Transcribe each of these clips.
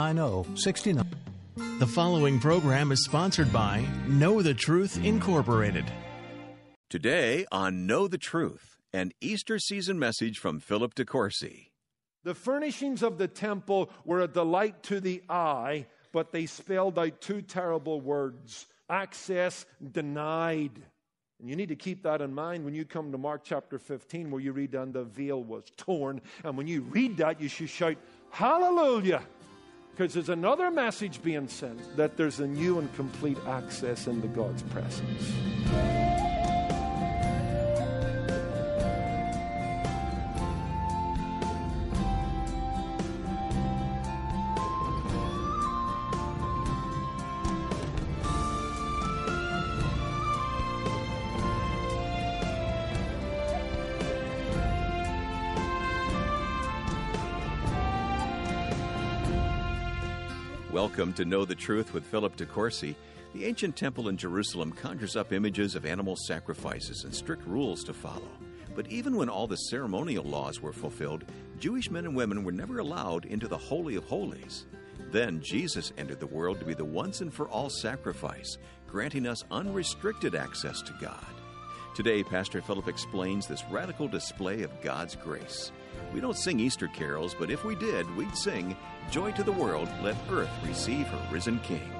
I know, 69. The following program is sponsored by Know the Truth Incorporated. Today on Know the Truth, an Easter season message from Philip DeCourcy. The furnishings of the temple were a delight to the eye, but they spelled out two terrible words access denied. And you need to keep that in mind when you come to Mark chapter 15, where you read, and the veil was torn. And when you read that, you should shout, Hallelujah! Because there's another message being sent that there's a new and complete access into God's presence. Welcome to Know the Truth with Philip DeCourcy. The ancient temple in Jerusalem conjures up images of animal sacrifices and strict rules to follow. But even when all the ceremonial laws were fulfilled, Jewish men and women were never allowed into the Holy of Holies. Then Jesus entered the world to be the once and for all sacrifice, granting us unrestricted access to God. Today, Pastor Philip explains this radical display of God's grace. We don't sing Easter carols, but if we did, we'd sing, Joy to the world, let earth receive her risen King.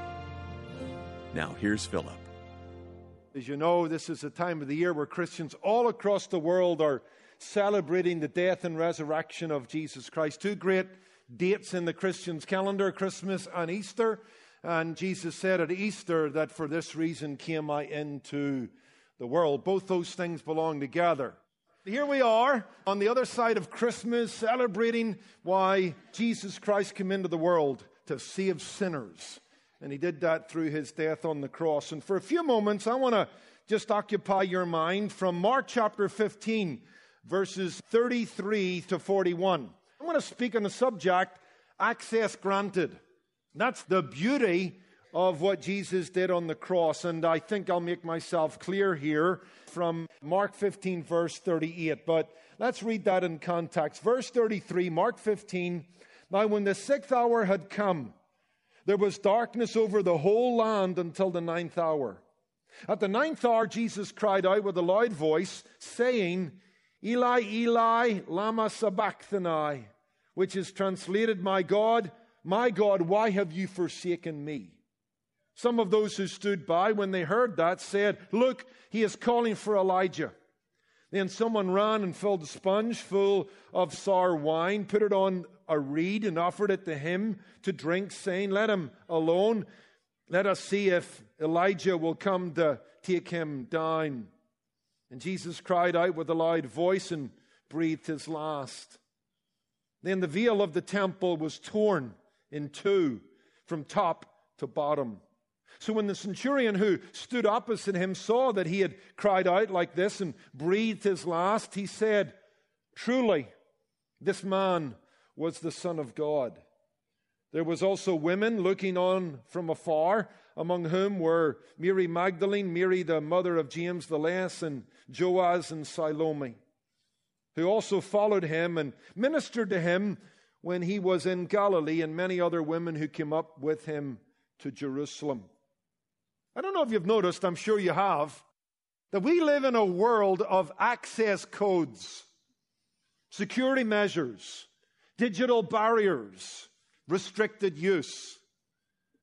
Now, here's Philip. As you know, this is a time of the year where Christians all across the world are celebrating the death and resurrection of Jesus Christ. Two great dates in the Christian's calendar Christmas and Easter. And Jesus said at Easter that for this reason came I into the world. Both those things belong together. Here we are on the other side of Christmas, celebrating why Jesus Christ came into the world to save sinners. And he did that through his death on the cross. And for a few moments, I want to just occupy your mind from Mark chapter 15, verses 33 to 41. I'm going to speak on the subject access granted. That's the beauty of what Jesus did on the cross. And I think I'll make myself clear here from Mark 15, verse 38. But let's read that in context. Verse 33, Mark 15. Now, when the sixth hour had come, there was darkness over the whole land until the ninth hour. At the ninth hour, Jesus cried out with a loud voice, saying, Eli, Eli, Lama Sabachthani, which is translated, My God, my God, why have you forsaken me? Some of those who stood by when they heard that said, Look, he is calling for Elijah. Then someone ran and filled a sponge full of sour wine, put it on a reed, and offered it to him to drink, saying, Let him alone. Let us see if Elijah will come to take him down. And Jesus cried out with a loud voice and breathed his last. Then the veil of the temple was torn in two from top to bottom. So when the centurion who stood opposite him saw that he had cried out like this and breathed his last, he said, Truly, this man was the Son of God. There was also women looking on from afar, among whom were Mary Magdalene, Mary the mother of James the Less, and Joses and Salome, who also followed him and ministered to him when he was in Galilee, and many other women who came up with him to Jerusalem. I don't know if you've noticed, I'm sure you have, that we live in a world of access codes, security measures, digital barriers, restricted use.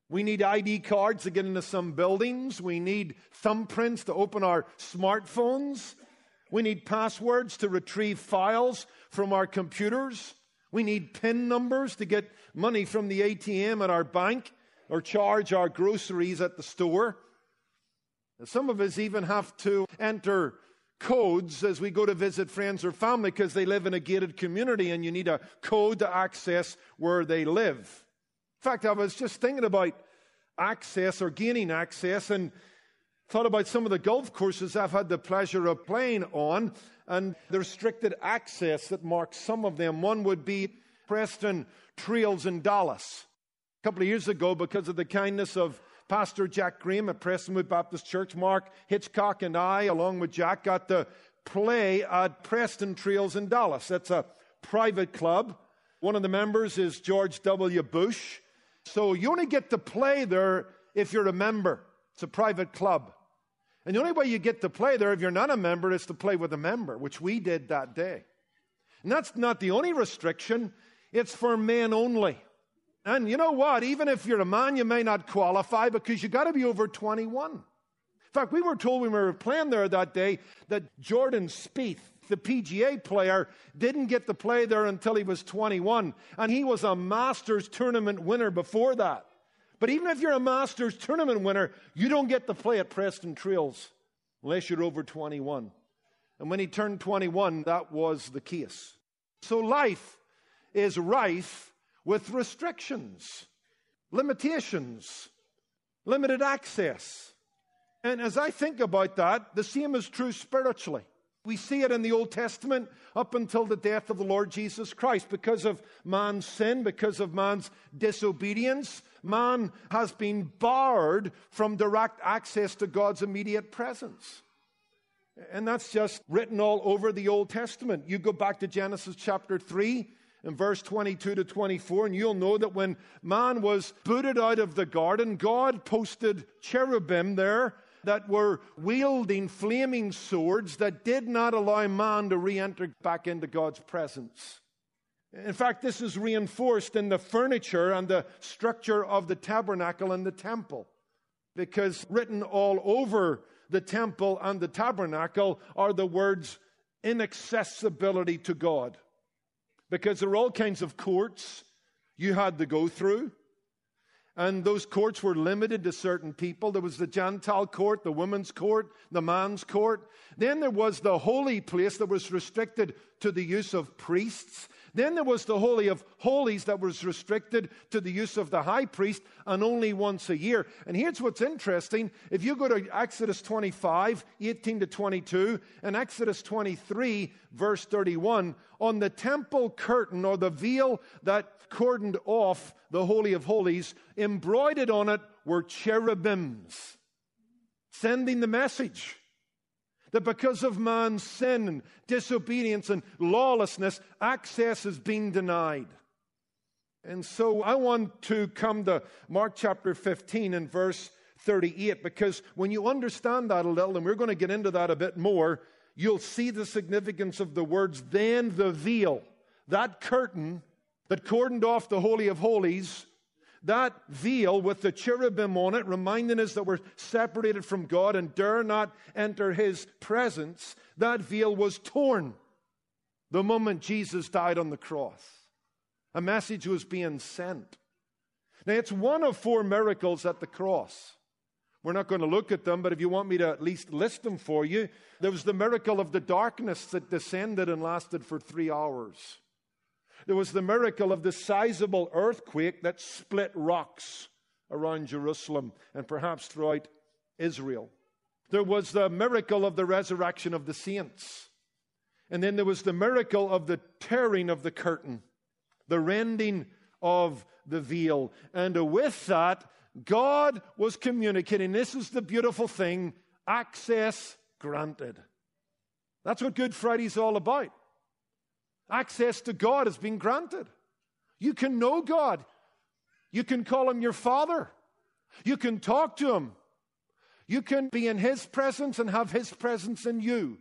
We need ID cards to get into some buildings. We need thumbprints to open our smartphones. We need passwords to retrieve files from our computers. We need PIN numbers to get money from the ATM at our bank or charge our groceries at the store. Some of us even have to enter codes as we go to visit friends or family because they live in a gated community and you need a code to access where they live. In fact, I was just thinking about access or gaining access and thought about some of the golf courses I've had the pleasure of playing on and the restricted access that marks some of them. One would be Preston Trails in Dallas. Couple of years ago, because of the kindness of Pastor Jack Graham at Prestonwood Baptist Church, Mark Hitchcock and I, along with Jack, got to play at Preston Trails in Dallas. That's a private club. One of the members is George W. Bush. So you only get to play there if you're a member. It's a private club. And the only way you get to play there if you're not a member is to play with a member, which we did that day. And that's not the only restriction, it's for men only. And you know what? Even if you're a man, you may not qualify because you've got to be over 21. In fact, we were told when we were playing there that day that Jordan Spieth, the PGA player, didn't get to play there until he was 21. And he was a Masters tournament winner before that. But even if you're a Masters tournament winner, you don't get to play at Preston Trails unless you're over 21. And when he turned 21, that was the case. So life is rife with restrictions, limitations, limited access. And as I think about that, the same is true spiritually. We see it in the Old Testament up until the death of the Lord Jesus Christ. Because of man's sin, because of man's disobedience, man has been barred from direct access to God's immediate presence. And that's just written all over the Old Testament. You go back to Genesis chapter 3 and verse 22 to 24, and you'll know that when man was booted out of the garden, God posted cherubim there that were wielding flaming swords that did not allow man to re enter back into God's presence. In fact, this is reinforced in the furniture and the structure of the tabernacle and the temple, because written all over the temple and the tabernacle are the words inaccessibility to God. Because there were all kinds of courts you had to go through. And those courts were limited to certain people. There was the Gentile court, the women's court, the man's court. Then there was the holy place that was restricted to the use of priests. Then there was the Holy of Holies that was restricted to the use of the high priest and only once a year. And here's what's interesting. If you go to Exodus 25, 18 to 22, and Exodus 23, verse 31, on the temple curtain or the veil that cordoned off the Holy of Holies, embroidered on it were cherubims, sending the message that because of man's sin and disobedience and lawlessness, access has been denied. And so I want to come to Mark chapter 15 and verse 38 because when you understand that a little, and we're going to get into that a bit more, you'll see the significance of the words, then the veil, that curtain that cordoned off the Holy of Holies, that veil with the cherubim on it, reminding us that we're separated from God and dare not enter his presence, that veil was torn the moment Jesus died on the cross. A message was being sent. Now, it's one of four miracles at the cross. We're not going to look at them, but if you want me to at least list them for you, there was the miracle of the darkness that descended and lasted for three hours. There was the miracle of the sizable earthquake that split rocks around Jerusalem and perhaps throughout Israel. There was the miracle of the resurrection of the saints. And then there was the miracle of the tearing of the curtain, the rending of the veil. And with that, God was communicating. This is the beautiful thing access granted. That's what Good Friday's all about. Access to God has been granted. You can know God. You can call him your father. You can talk to him. You can be in his presence and have his presence in you.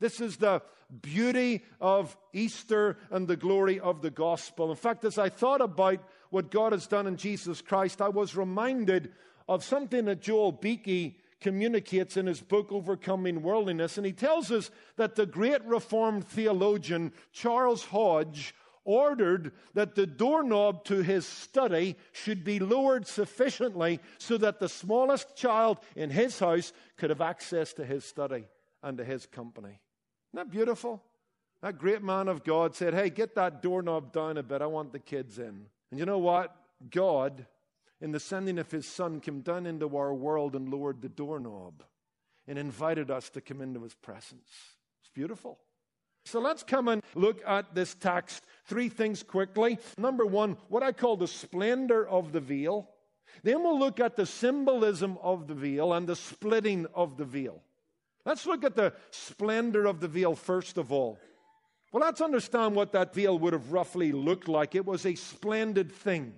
This is the beauty of Easter and the glory of the gospel. In fact, as I thought about what God has done in Jesus Christ, I was reminded of something that Joel Beeke communicates in his book, Overcoming Worldliness. And he tells us that the great Reformed theologian Charles Hodge ordered that the doorknob to his study should be lowered sufficiently so that the smallest child in his house could have access to his study and to his company. Isn't that beautiful? That great man of God said, Hey, get that doorknob down a bit. I want the kids in. And you know what? God, in the sending of his Son, came down into our world and lowered the doorknob and invited us to come into his presence. It's beautiful. So let's come and look at this text. Three things quickly. Number one, what I call the splendor of the veil. Then we'll look at the symbolism of the veil and the splitting of the veil. Let's look at the splendor of the veil first of all. Well, let's understand what that veil would have roughly looked like. It was a splendid thing.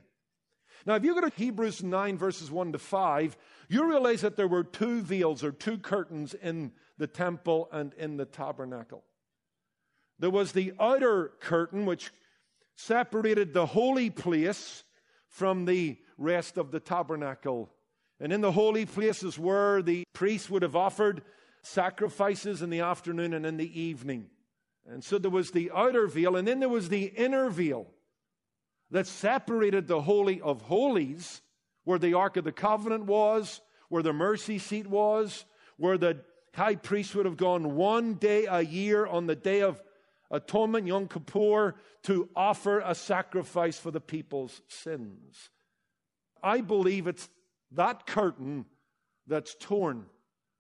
Now, if you go to Hebrews 9, verses 1 to 5, you realize that there were two veils or two curtains in the temple and in the tabernacle. There was the outer curtain, which separated the holy place from the rest of the tabernacle. And in the holy places where the priests would have offered sacrifices in the afternoon and in the evening. And so there was the outer veil, and then there was the inner veil that separated the Holy of Holies, where the Ark of the Covenant was, where the mercy seat was, where the high priest would have gone one day a year on the day of atonement, Yom Kippur, to offer a sacrifice for the people's sins. I believe it's that curtain that's torn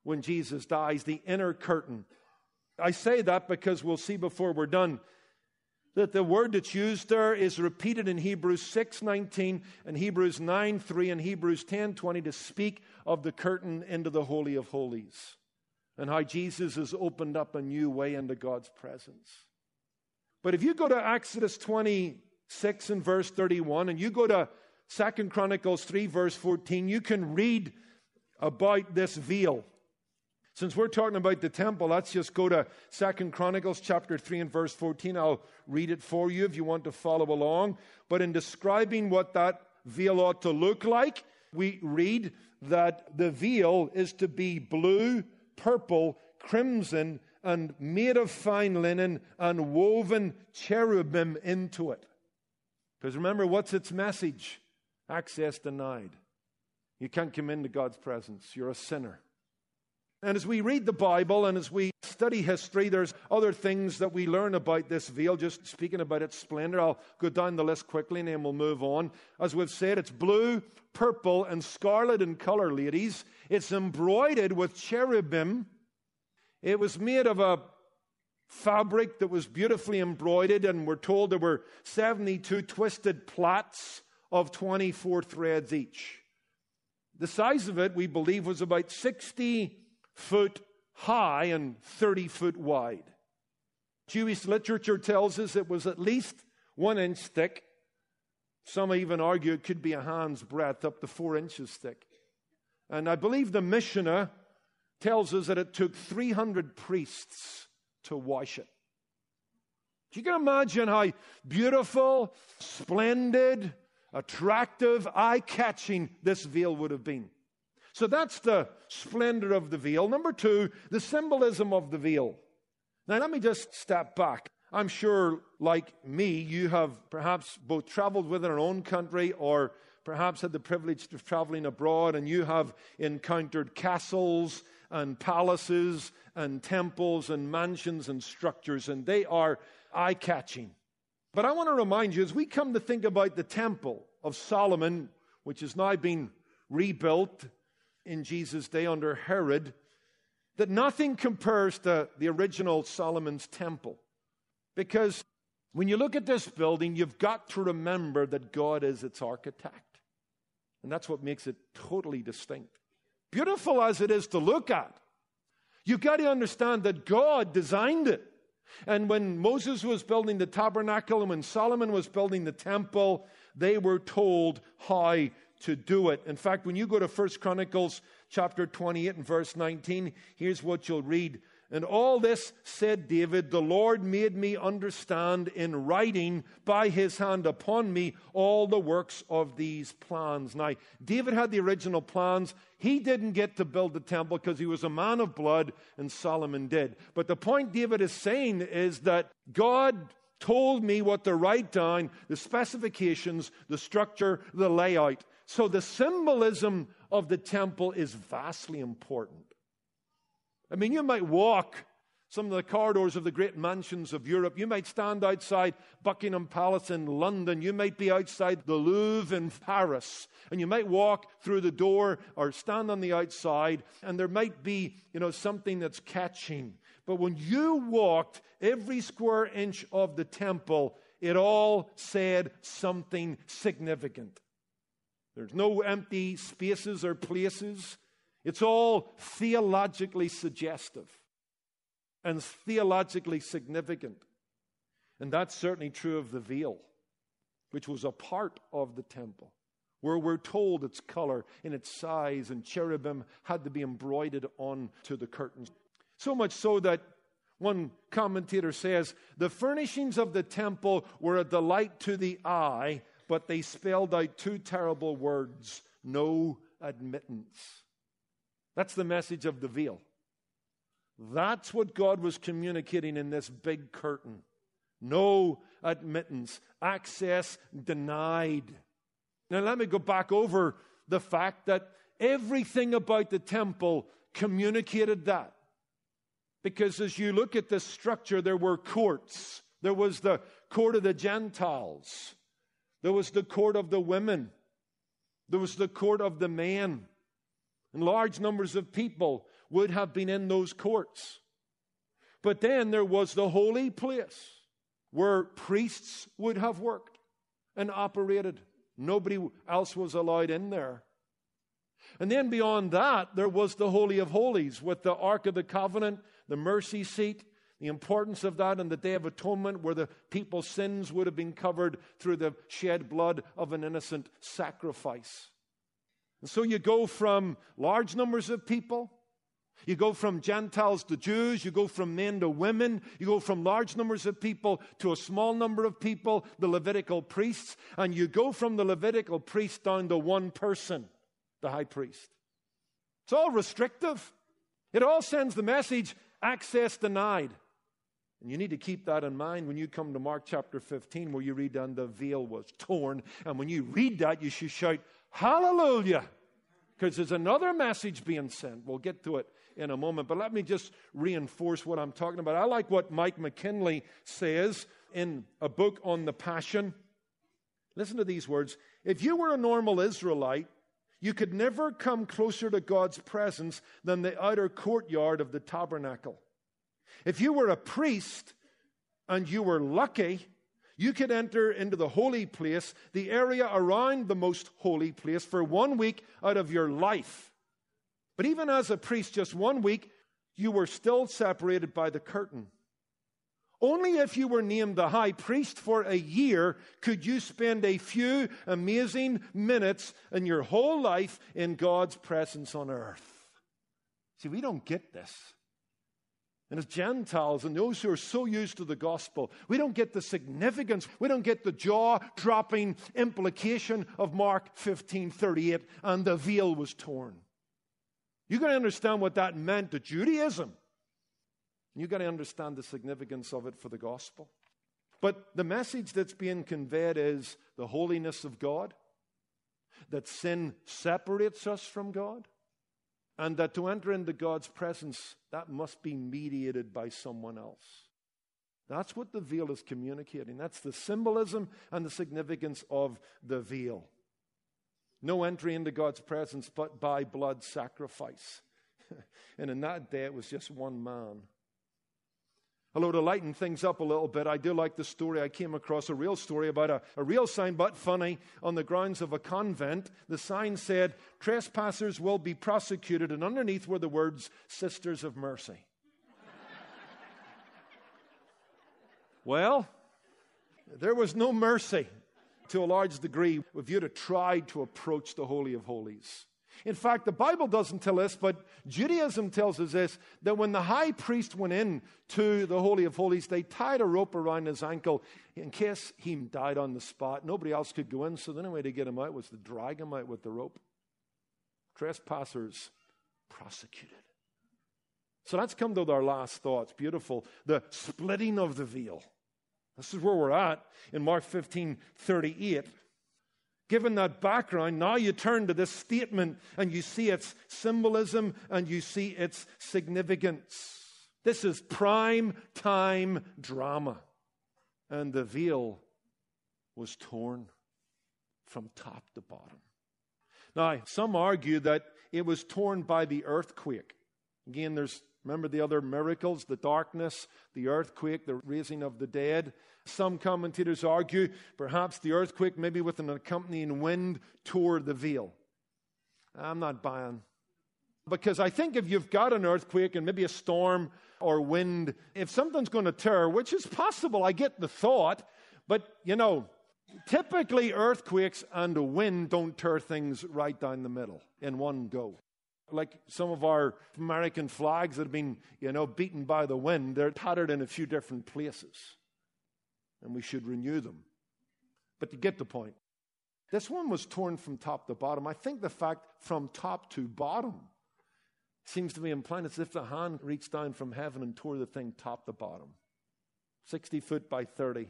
when Jesus dies, the inner curtain. I say that because we'll see before we're done that the word that's used there is repeated in Hebrews 6:19 and Hebrews 9:3 and Hebrews 10:20 to speak of the curtain into the holy of holies and how Jesus has opened up a new way into God's presence. But if you go to Exodus 26 and verse 31 and you go to Second Chronicles 3 verse 14, you can read about this veil. Since we're talking about the temple, let's just go to Second Chronicles chapter 3 and verse 14. I'll read it for you if you want to follow along. But in describing what that veil ought to look like, we read that the veil is to be blue, purple, crimson, and made of fine linen and woven cherubim into it. Because remember, what's its message? Access denied. You can't come into God's presence. You're a sinner. And as we read the Bible and as we study history, there's other things that we learn about this veil, just speaking about its splendor. I'll go down the list quickly and then we'll move on. As we've said, it's blue, purple, and scarlet in color, ladies. It's embroidered with cherubim it was made of a fabric that was beautifully embroidered, and we're told there were 72 twisted plaits of 24 threads each. The size of it, we believe, was about 60 foot high and 30 foot wide. Jewish literature tells us it was at least one inch thick. Some even argue it could be a hand's breadth, up to four inches thick. And I believe the Mishnah tells us that it took 300 priests to wash it. You can imagine how beautiful, splendid, attractive, eye catching this veil would have been. So that's the splendor of the veil. Number two, the symbolism of the veil. Now, let me just step back. I'm sure, like me, you have perhaps both traveled within our own country or perhaps had the privilege of traveling abroad and you have encountered castles and palaces and temples and mansions and structures, and they are eye catching. But I want to remind you, as we come to think about the temple of Solomon, which has now been rebuilt in Jesus' day under Herod, that nothing compares to the original Solomon's temple. Because when you look at this building, you've got to remember that God is its architect. And that's what makes it totally distinct beautiful as it is to look at, you've got to understand that God designed it. And when Moses was building the tabernacle and when Solomon was building the temple, they were told how to do it. In fact, when you go to 1 Chronicles chapter 28 and verse 19, here's what you'll read. And all this, said David, the Lord made me understand in writing by his hand upon me all the works of these plans. Now, David had the original plans. He didn't get to build the temple because he was a man of blood, and Solomon did. But the point David is saying is that God told me what to write down, the specifications, the structure, the layout. So the symbolism of the temple is vastly important. I mean, you might walk some of the corridors of the great mansions of Europe. You might stand outside Buckingham Palace in London. You might be outside the Louvre in Paris. And you might walk through the door or stand on the outside, and there might be, you know, something that's catching. But when you walked every square inch of the temple, it all said something significant. There's no empty spaces or places. It's all theologically suggestive and theologically significant. And that's certainly true of the veil, which was a part of the temple, where we're told its color and its size and cherubim had to be embroidered onto the curtains. So much so that one commentator says the furnishings of the temple were a delight to the eye, but they spelled out two terrible words no admittance. That's the message of the veil. That's what God was communicating in this big curtain. No admittance, access denied. Now, let me go back over the fact that everything about the temple communicated that. Because as you look at the structure, there were courts. There was the court of the Gentiles, there was the court of the women, there was the court of the man. And large numbers of people would have been in those courts. But then there was the holy place where priests would have worked and operated. Nobody else was allowed in there. And then beyond that, there was the Holy of Holies with the Ark of the Covenant, the mercy seat, the importance of that and the Day of Atonement, where the people's sins would have been covered through the shed blood of an innocent sacrifice. And so you go from large numbers of people you go from Gentiles to Jews, you go from men to women, you go from large numbers of people to a small number of people, the Levitical priests, and you go from the Levitical priest down to one person, the high priest. It's all restrictive. It all sends the message access denied. And you need to keep that in mind when you come to Mark chapter 15, where you read, and the veil was torn. And when you read that, you should shout, Hallelujah! Because there's another message being sent. We'll get to it in a moment. But let me just reinforce what I'm talking about. I like what Mike McKinley says in a book on the Passion. Listen to these words. If you were a normal Israelite, you could never come closer to God's presence than the outer courtyard of the tabernacle. If you were a priest and you were lucky, you could enter into the holy place, the area around the most holy place, for one week out of your life. But even as a priest, just one week, you were still separated by the curtain. Only if you were named the high priest for a year could you spend a few amazing minutes in your whole life in God's presence on earth. See, we don't get this. And as Gentiles and those who are so used to the gospel, we don't get the significance, we don't get the jaw dropping implication of Mark 15 38, and the veil was torn. You've got to understand what that meant to Judaism. You've got to understand the significance of it for the gospel. But the message that's being conveyed is the holiness of God, that sin separates us from God, and that to enter into God's presence, that must be mediated by someone else. That's what the veil is communicating. That's the symbolism and the significance of the veil. No entry into God's presence but by blood sacrifice. and in that day, it was just one man. Hello, to lighten things up a little bit, I do like the story. I came across a real story about a, a real sign, but funny, on the grounds of a convent. The sign said, Trespassers will be prosecuted, and underneath were the words, Sisters of Mercy. well, there was no mercy to a large degree if you'd have tried to approach the Holy of Holies. In fact, the Bible doesn't tell us, but Judaism tells us this that when the high priest went in to the Holy of Holies, they tied a rope around his ankle in case he died on the spot. Nobody else could go in, so the only way to get him out was to drag him out with the rope. Trespassers prosecuted. So let's come to our last thoughts. Beautiful. The splitting of the veil. This is where we're at in Mark 15 38. Given that background, now you turn to this statement and you see its symbolism and you see its significance. This is prime time drama. And the veil was torn from top to bottom. Now, some argue that it was torn by the earthquake. Again, there's, remember the other miracles, the darkness, the earthquake, the raising of the dead. Some commentators argue perhaps the earthquake, maybe with an accompanying wind, tore the veil. I'm not buying. Because I think if you've got an earthquake and maybe a storm or wind, if something's going to tear, which is possible, I get the thought, but you know, typically earthquakes and a wind don't tear things right down the middle in one go. Like some of our American flags that have been, you know, beaten by the wind, they're tattered in a few different places. And we should renew them. But you get the point. This one was torn from top to bottom. I think the fact from top to bottom seems to be implying as if the hand reached down from heaven and tore the thing top to bottom. 60 foot by 30.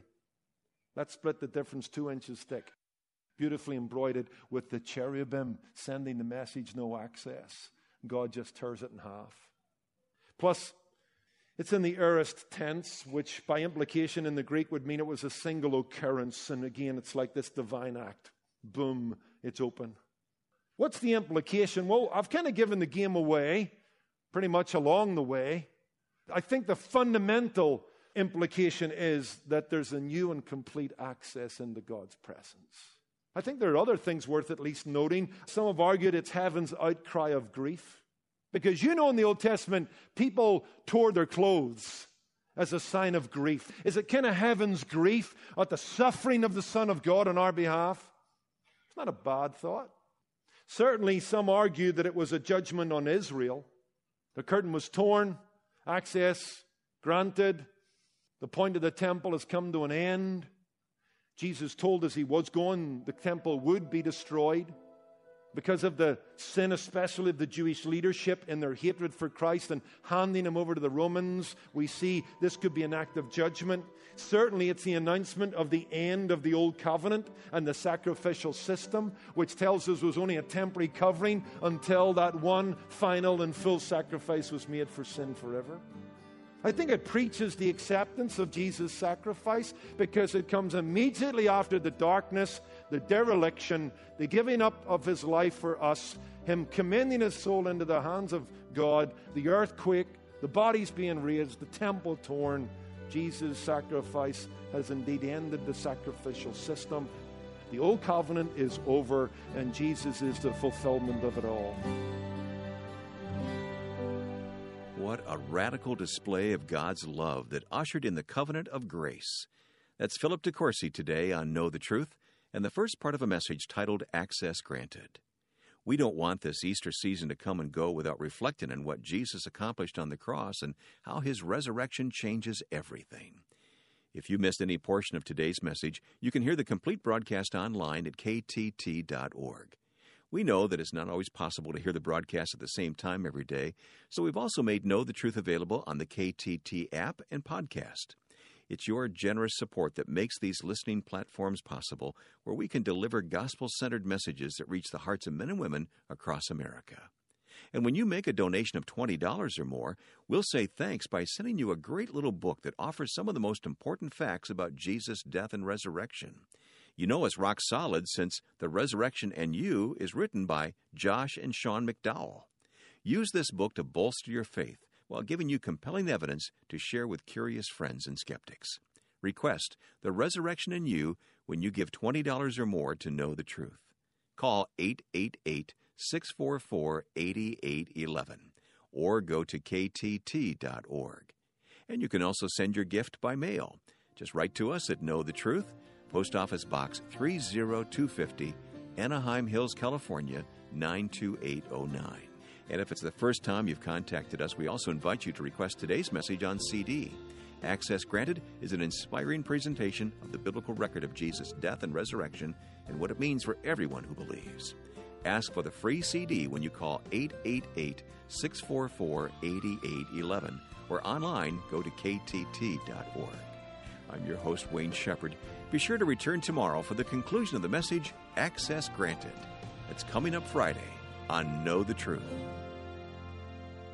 That split the difference two inches thick. Beautifully embroidered with the cherubim sending the message no access. God just tears it in half. Plus, it's in the aorist tense, which by implication in the Greek would mean it was a single occurrence. And again, it's like this divine act. Boom, it's open. What's the implication? Well, I've kind of given the game away pretty much along the way. I think the fundamental implication is that there's a new and complete access into God's presence. I think there are other things worth at least noting. Some have argued it's heaven's outcry of grief. Because you know in the Old Testament, people tore their clothes as a sign of grief. Is it kind of heaven's grief at the suffering of the Son of God on our behalf? It's not a bad thought. Certainly, some argue that it was a judgment on Israel. The curtain was torn, access granted, the point of the temple has come to an end. Jesus told us he was going, the temple would be destroyed because of the sin, especially of the Jewish leadership and their hatred for Christ and handing him over to the Romans. We see this could be an act of judgment. Certainly, it's the announcement of the end of the old covenant and the sacrificial system, which tells us was only a temporary covering until that one final and full sacrifice was made for sin forever. I think it preaches the acceptance of Jesus' sacrifice because it comes immediately after the darkness, the dereliction, the giving up of his life for us, him commending his soul into the hands of God, the earthquake, the bodies being raised, the temple torn. Jesus' sacrifice has indeed ended the sacrificial system. The old covenant is over, and Jesus is the fulfillment of it all. What a radical display of God's love that ushered in the covenant of grace. That's Philip DeCourcy today on Know the Truth and the first part of a message titled Access Granted. We don't want this Easter season to come and go without reflecting on what Jesus accomplished on the cross and how his resurrection changes everything. If you missed any portion of today's message, you can hear the complete broadcast online at ktt.org. We know that it's not always possible to hear the broadcast at the same time every day, so we've also made Know the Truth available on the KTT app and podcast. It's your generous support that makes these listening platforms possible, where we can deliver gospel centered messages that reach the hearts of men and women across America. And when you make a donation of $20 or more, we'll say thanks by sending you a great little book that offers some of the most important facts about Jesus' death and resurrection. You know it's rock solid since The Resurrection and You is written by Josh and Sean McDowell. Use this book to bolster your faith while giving you compelling evidence to share with curious friends and skeptics. Request The Resurrection and You when you give $20 or more to know the truth. Call 888 644 8811 or go to ktt.org. And you can also send your gift by mail. Just write to us at Know the Truth Post Office Box 30250, Anaheim Hills, California 92809. And if it's the first time you've contacted us, we also invite you to request today's message on CD. Access Granted is an inspiring presentation of the biblical record of Jesus' death and resurrection and what it means for everyone who believes. Ask for the free CD when you call 888 644 8811 or online go to ktt.org. I'm your host, Wayne Shepherd. Be sure to return tomorrow for the conclusion of the message, Access Granted. It's coming up Friday on Know the Truth.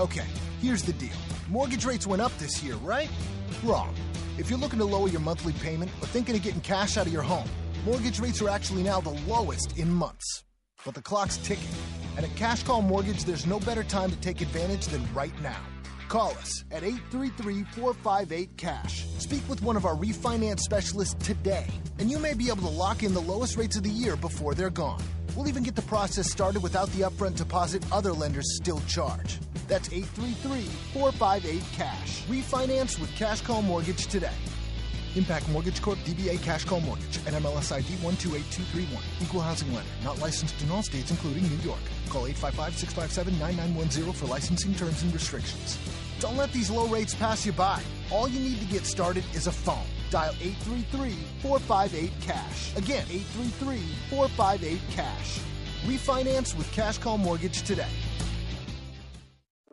Okay, here's the deal. Mortgage rates went up this year, right? Wrong. If you're looking to lower your monthly payment or thinking of getting cash out of your home, mortgage rates are actually now the lowest in months. But the clock's ticking. And at Cash Call Mortgage, there's no better time to take advantage than right now. Call us at 833 458 CASH. Speak with one of our refinance specialists today, and you may be able to lock in the lowest rates of the year before they're gone. We'll even get the process started without the upfront deposit other lenders still charge. That's 833 458 CASH. Refinance with Cash Call Mortgage today. Impact Mortgage Corp. DBA Cash Call Mortgage. NMLS ID 128231. Equal housing lender. Not licensed in all states, including New York. Call 855 657 9910 for licensing terms and restrictions. Don't let these low rates pass you by. All you need to get started is a phone. Dial 833 458 CASH. Again, 833 458 CASH. Refinance with Cash Call Mortgage today.